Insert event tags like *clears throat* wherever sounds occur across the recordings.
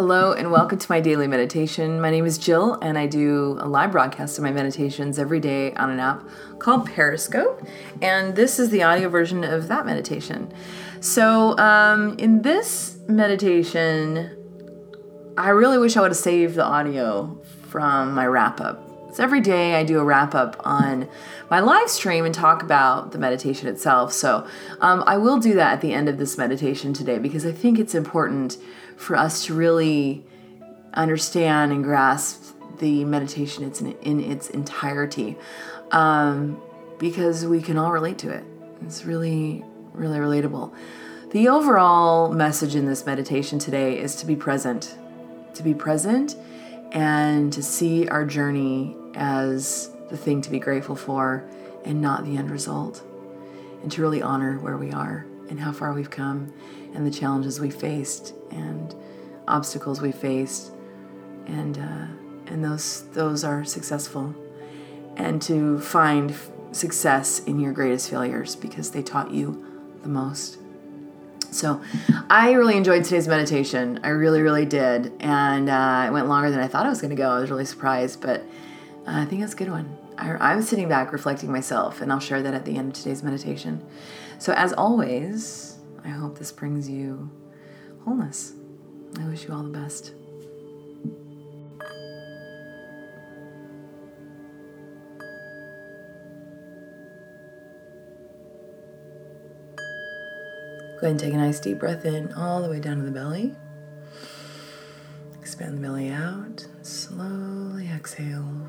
Hello and welcome to my daily meditation. My name is Jill and I do a live broadcast of my meditations every day on an app called Periscope. And this is the audio version of that meditation. So, um, in this meditation, I really wish I would have saved the audio from my wrap up. So every day I do a wrap up on my live stream and talk about the meditation itself. So um, I will do that at the end of this meditation today because I think it's important for us to really understand and grasp the meditation it's in, in its entirety um, because we can all relate to it. It's really, really relatable. The overall message in this meditation today is to be present, to be present and to see our journey as the thing to be grateful for and not the end result, and to really honor where we are and how far we've come and the challenges we faced and obstacles we faced. And uh, and those those are successful. And to find success in your greatest failures because they taught you the most. So i really enjoyed today's meditation. I really really did. And uh, it went longer than i thought it was going to go. I was really surprised but uh, i think it's a good one. I, i'm sitting back reflecting myself and i'll share that at the end of today's meditation so as always I hope this brings you wholeness. I wish you all the best. Go ahead and take a nice deep breath in all the way down to the belly. Expand the belly out. Slowly exhale.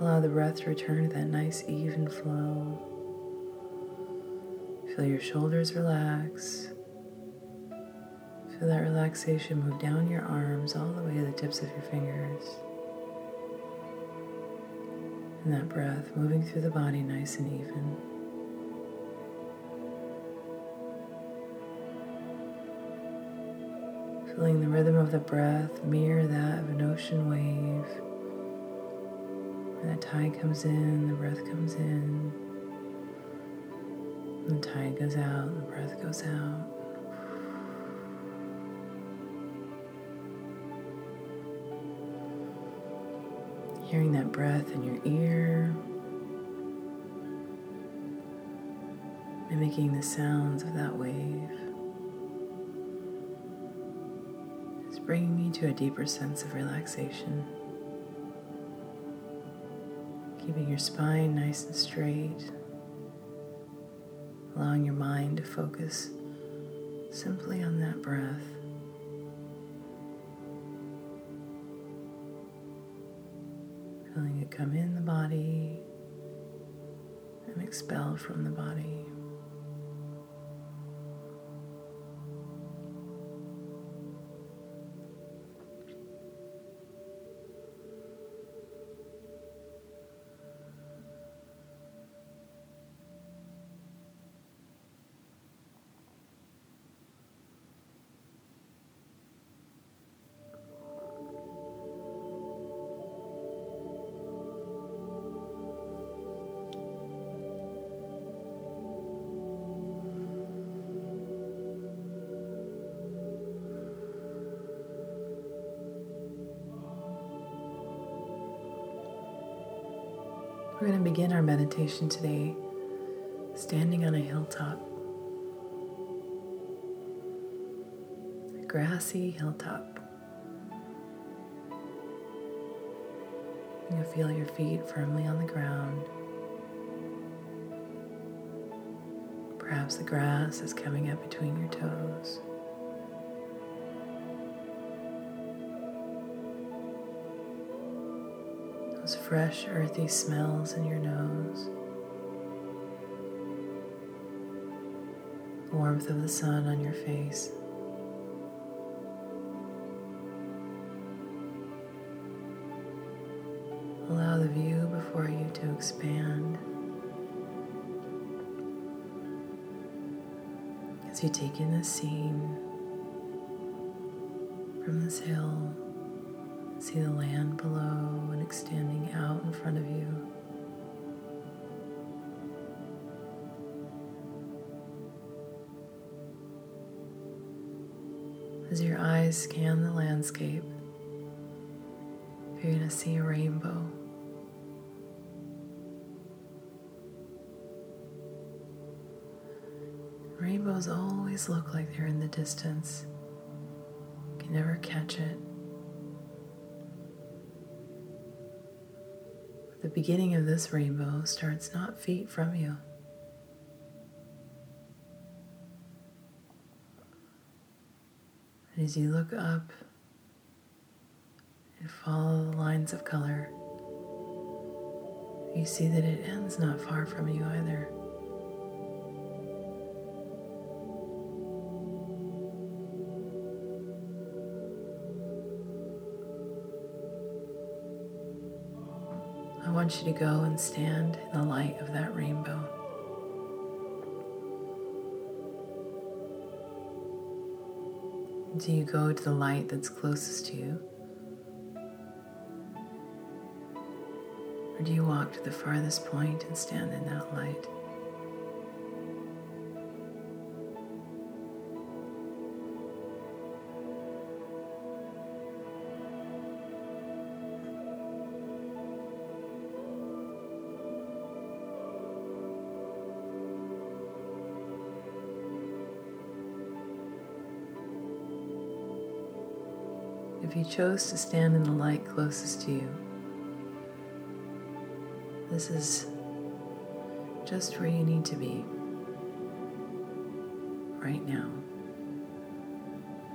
Allow the breath to return to that nice even flow. Feel your shoulders relax. Feel that relaxation move down your arms all the way to the tips of your fingers. And that breath moving through the body nice and even. Feeling the rhythm of the breath mirror that of an ocean wave the tide comes in, the breath comes in. The tide goes out, the breath goes out. Hearing that breath in your ear, mimicking the sounds of that wave. is bringing me to a deeper sense of relaxation your spine nice and straight, allowing your mind to focus simply on that breath. Feeling it come in the body and expel from the body. We're going to begin our meditation today standing on a hilltop, a grassy hilltop. You'll feel your feet firmly on the ground. Perhaps the grass is coming up between your toes. Fresh, earthy smells in your nose. warmth of the sun on your face. Allow the view before you to expand as you take in the scene from this hill. See the land below and extending out in front of you. As your eyes scan the landscape, you're going to see a rainbow. Rainbows always look like they're in the distance. You can never catch it. The beginning of this rainbow starts not feet from you. And as you look up and follow the lines of color, you see that it ends not far from you either. Want you to go and stand in the light of that rainbow. Do you go to the light that's closest to you? Or do you walk to the farthest point and stand in that light? If you chose to stand in the light closest to you, this is just where you need to be right now.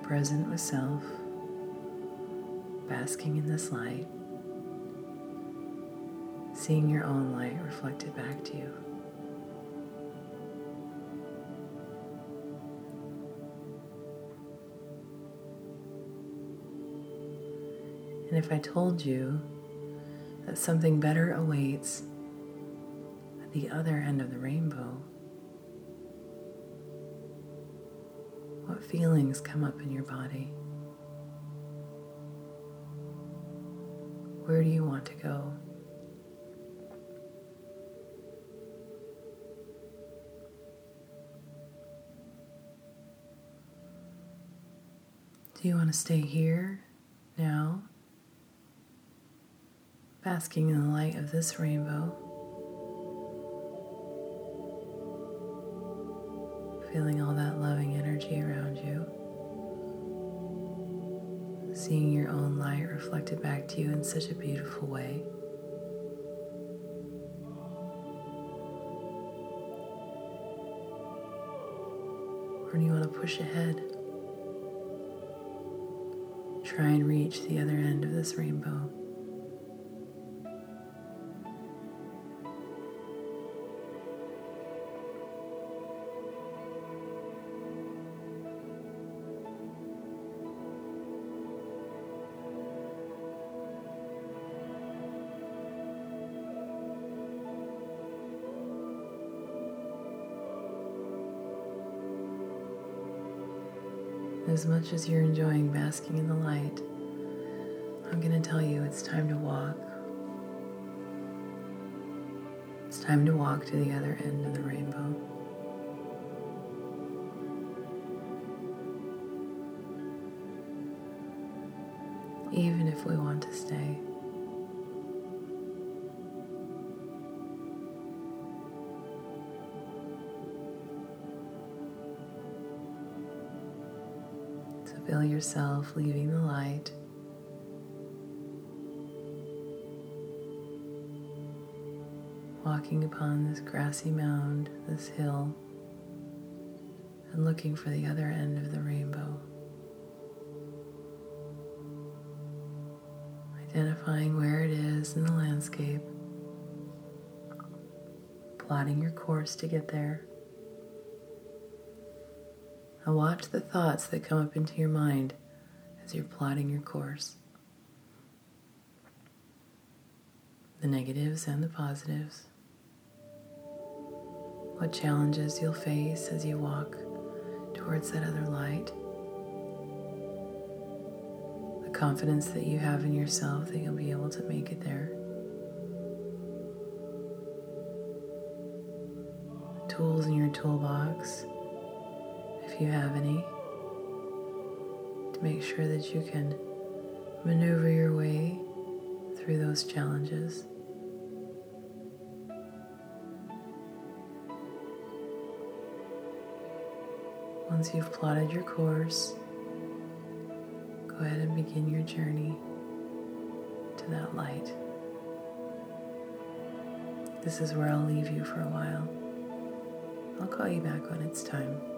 Present with self, basking in this light, seeing your own light reflected back to you. And if I told you that something better awaits at the other end of the rainbow, what feelings come up in your body? Where do you want to go? Do you want to stay here now? Basking in the light of this rainbow, feeling all that loving energy around you, seeing your own light reflected back to you in such a beautiful way. Or do you want to push ahead? Try and reach the other end of this rainbow. As much as you're enjoying basking in the light, I'm going to tell you it's time to walk. It's time to walk to the other end of the rainbow. Even if we want to stay. Yourself leaving the light. Walking upon this grassy mound, this hill, and looking for the other end of the rainbow. Identifying where it is in the landscape, plotting your course to get there. And watch the thoughts that come up into your mind as you're plotting your course. The negatives and the positives. What challenges you'll face as you walk towards that other light. The confidence that you have in yourself that you'll be able to make it there. tools in your toolbox, if you have any, to make sure that you can maneuver your way through those challenges. Once you've plotted your course, go ahead and begin your journey to that light. This is where I'll leave you for a while. I'll call you back when it's time.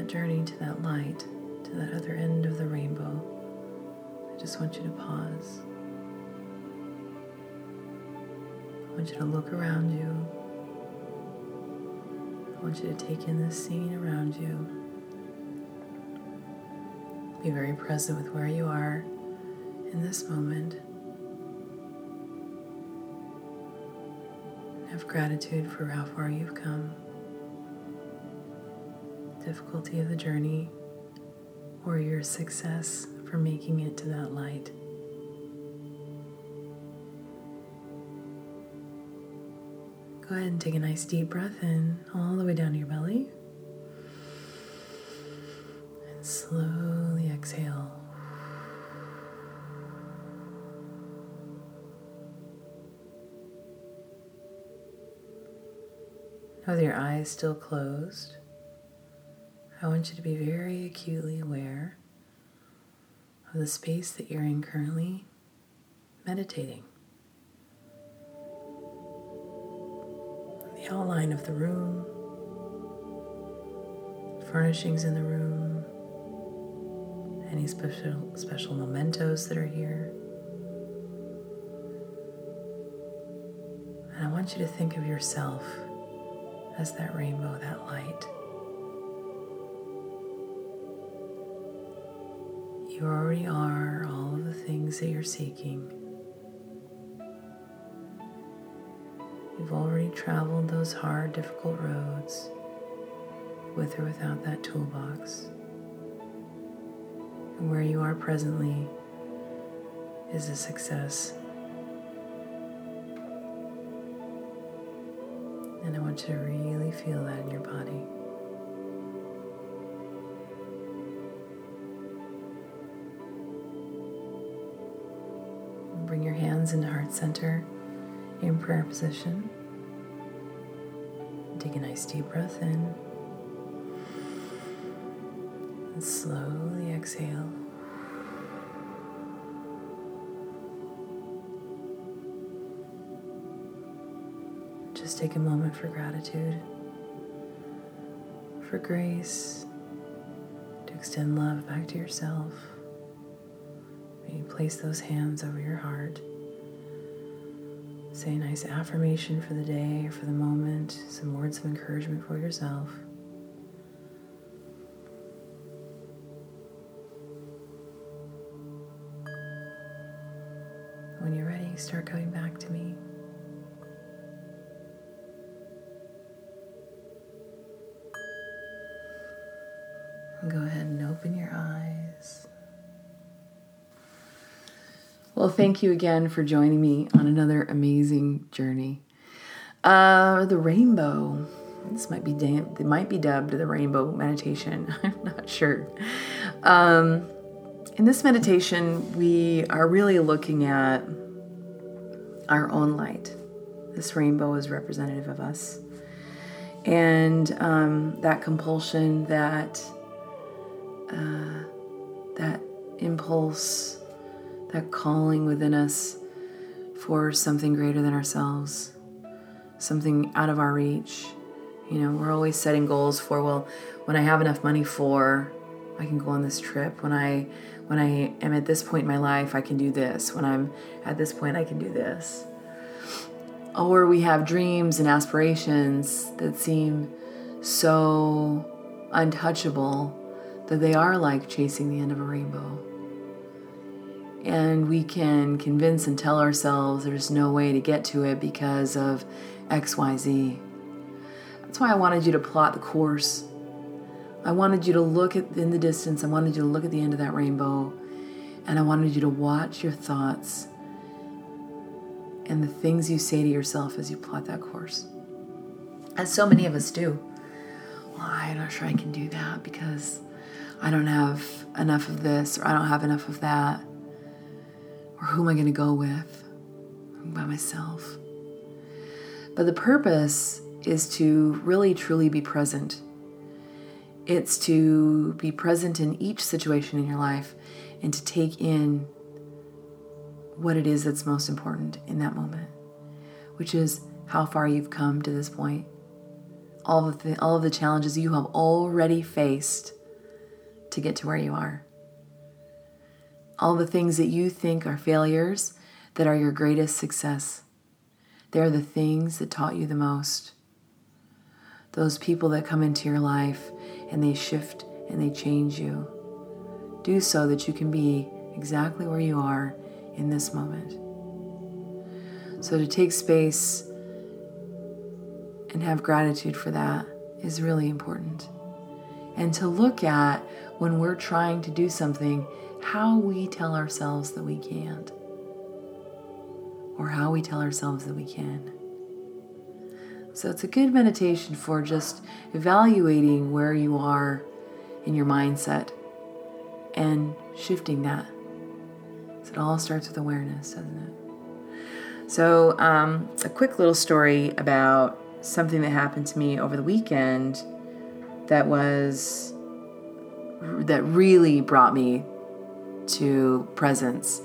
That journey to that light, to that other end of the rainbow, I just want you to pause. I want you to look around you. I want you to take in the scene around you. Be very present with where you are in this moment. Have gratitude for how far you've come, difficulty of the journey, or your success for making it to that light. Go ahead and take a nice deep breath in all the way down to your belly. And slowly exhale. With your eyes still closed, I want you to be very acutely aware of the space that you're in currently meditating. The outline of the room, furnishings in the room, any special special mementos that are here. And I want you to think of yourself as that rainbow, that light. You already are all of the things that you're seeking. You've already traveled those hard, difficult roads with or without that toolbox. And where you are presently is a success. And I want you to really feel that in your body. Center in prayer position. Take a nice deep breath in. And slowly exhale. Just take a moment for gratitude, for grace, to extend love back to yourself. May you place those hands over your heart. Say a nice affirmation for the day or for the moment, some words of encouragement for yourself. When you're ready, start coming back to me. Go ahead and open your eyes. Well, thank you again for joining me on another amazing journey. Uh, the rainbow. This might be damn, it might be dubbed the rainbow meditation. *laughs* I'm not sure. Um, in this meditation, we are really looking at our own light. This rainbow is representative of us, and um, that compulsion, that uh, that impulse, that calling within us for something greater than ourselves, something out of our reach. You know, we're always setting goals for, well, when I have enough money for, I can go on this trip. When I when I am at this point in my life, I can do this. When I'm at this point, I can do this. Or we have dreams and aspirations that seem so untouchable that they are like chasing the end of a rainbow. And we can convince and tell ourselves there's no way to get to it because of XYZ. That's why I wanted you to plot the course. I wanted you to look at in the distance, I wanted you to look at the end of that rainbow, and I wanted you to watch your thoughts and the things you say to yourself as you plot that course. As so many of us do. Well, I'm not sure I can do that because I don't have enough of this or I don't have enough of that. Or who am I going to go with? I'm by myself. But the purpose is to really truly be present. It's to be present in each situation in your life and to take in what it is that's most important in that moment, which is how far you've come to this point, all of the all of the challenges you have already faced to get to where you are. All the things that you think are failures that are your greatest success. They're the things that taught you the most. Those people that come into your life and they shift and they change you. Do so that you can be exactly where you are in this moment. So to take space and have gratitude for that is really important. And to look at when we're trying to do something, how we tell ourselves that we can't, or how we tell ourselves that we can. So it's a good meditation for just evaluating where you are in your mindset and shifting that. So it all starts with awareness, doesn't it? So, um, a quick little story about something that happened to me over the weekend that was that really brought me to presence.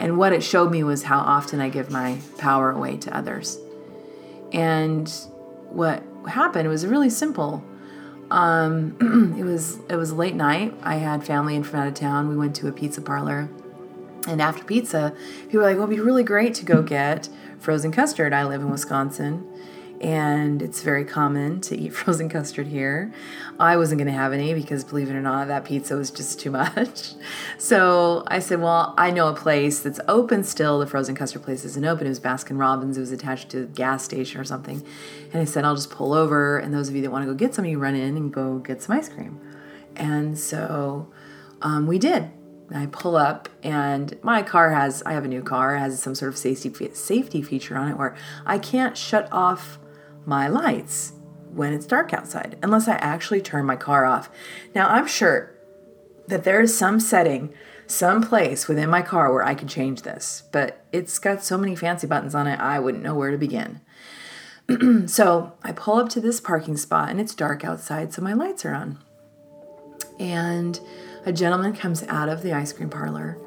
And what it showed me was how often I give my power away to others. And what happened was really simple. Um, *clears throat* it was it was late night. I had family in from out of town. We went to a pizza parlor, and after pizza, people were like, "Well, it'd be really great to go get frozen custard." I live in Wisconsin, and it's very common to eat *laughs* frozen custard here. I wasn't going to have any because, believe it or not, that pizza was just too *laughs* much. So I said, Well, I know a place that's open still. The frozen custard place isn't open. It was Baskin Robbins, it was attached to a gas station or something. And I said, I'll just pull over, and those of you that want to go get some, you run in and go get some ice cream. And so um, we did. I pull up and my car has I have a new car has some sort of safety safety feature on it where I can't shut off my lights when it's dark outside unless I actually turn my car off. Now, I'm sure that there is some setting, some place within my car where I can change this, but it's got so many fancy buttons on it, I wouldn't know where to begin. *clears throat* so I pull up to this parking spot and it's dark outside, so my lights are on. And a gentleman comes out of the ice cream parlor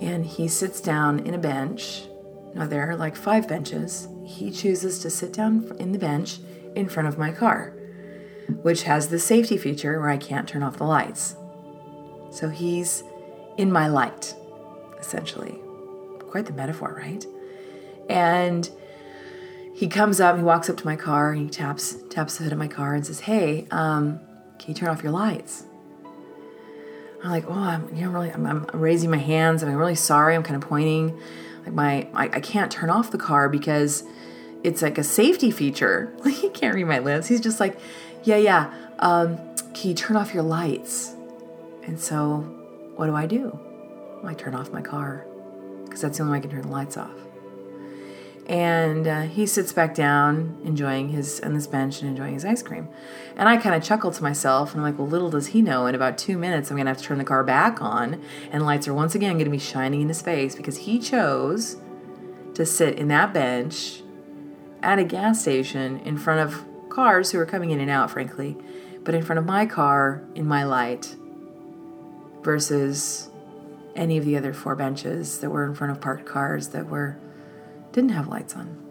and he sits down in a bench. Now, there are like five benches, he chooses to sit down in the bench in front of my car, which has the safety feature where I can't turn off the lights. So he's in my light, essentially. Quite the metaphor, right? And he comes up, he walks up to my car, and he taps taps the hood of my car and says, "Hey, um, can you turn off your lights?" I'm like, "Oh, I'm you know really, I'm, I'm raising my hands. I'm really sorry. I'm kind of pointing, like my I, I can't turn off the car because." it's like a safety feature. *laughs* he can't read my lips. He's just like, yeah, yeah. Um, can you turn off your lights? And so, what do I do? I turn off my car because that's the only way I can turn the lights off. And uh, he sits back down, enjoying his on this bench and enjoying his ice cream. And I kind of chuckle to myself, and I'm like, well, little does he know, in about two minutes, I'm gonna have to turn the car back on, and lights are once again gonna be shining in his face because he chose to sit in that bench at a gas station in front of cars who are coming in and out, frankly, but in front of my car in my light versus any of the other four benches that were in front of parked cars that were didn't have lights on.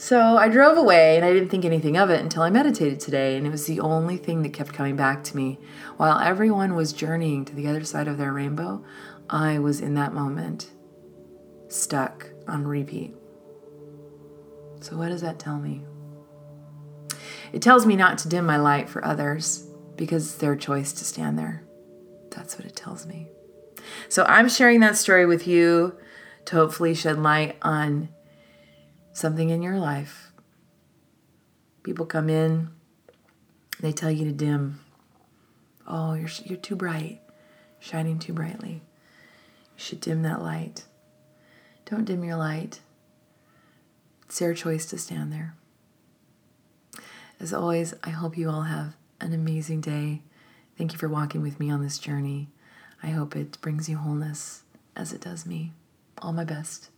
So I drove away and I didn't think anything of it until I meditated today, and it was the only thing that kept coming back to me. While everyone was journeying to the other side of their rainbow, I was in that moment stuck on repeat. So, what does that tell me? It tells me not to dim my light for others because it's their choice to stand there. That's what it tells me. So, I'm sharing that story with you to hopefully shed light on something in your life. People come in, they tell you to dim. Oh, you're, you're too bright, shining too brightly. You should dim that light. Don't dim your light. It's their choice to stand there. As always, I hope you all have an amazing day. Thank you for walking with me on this journey. I hope it brings you wholeness as it does me. All my best.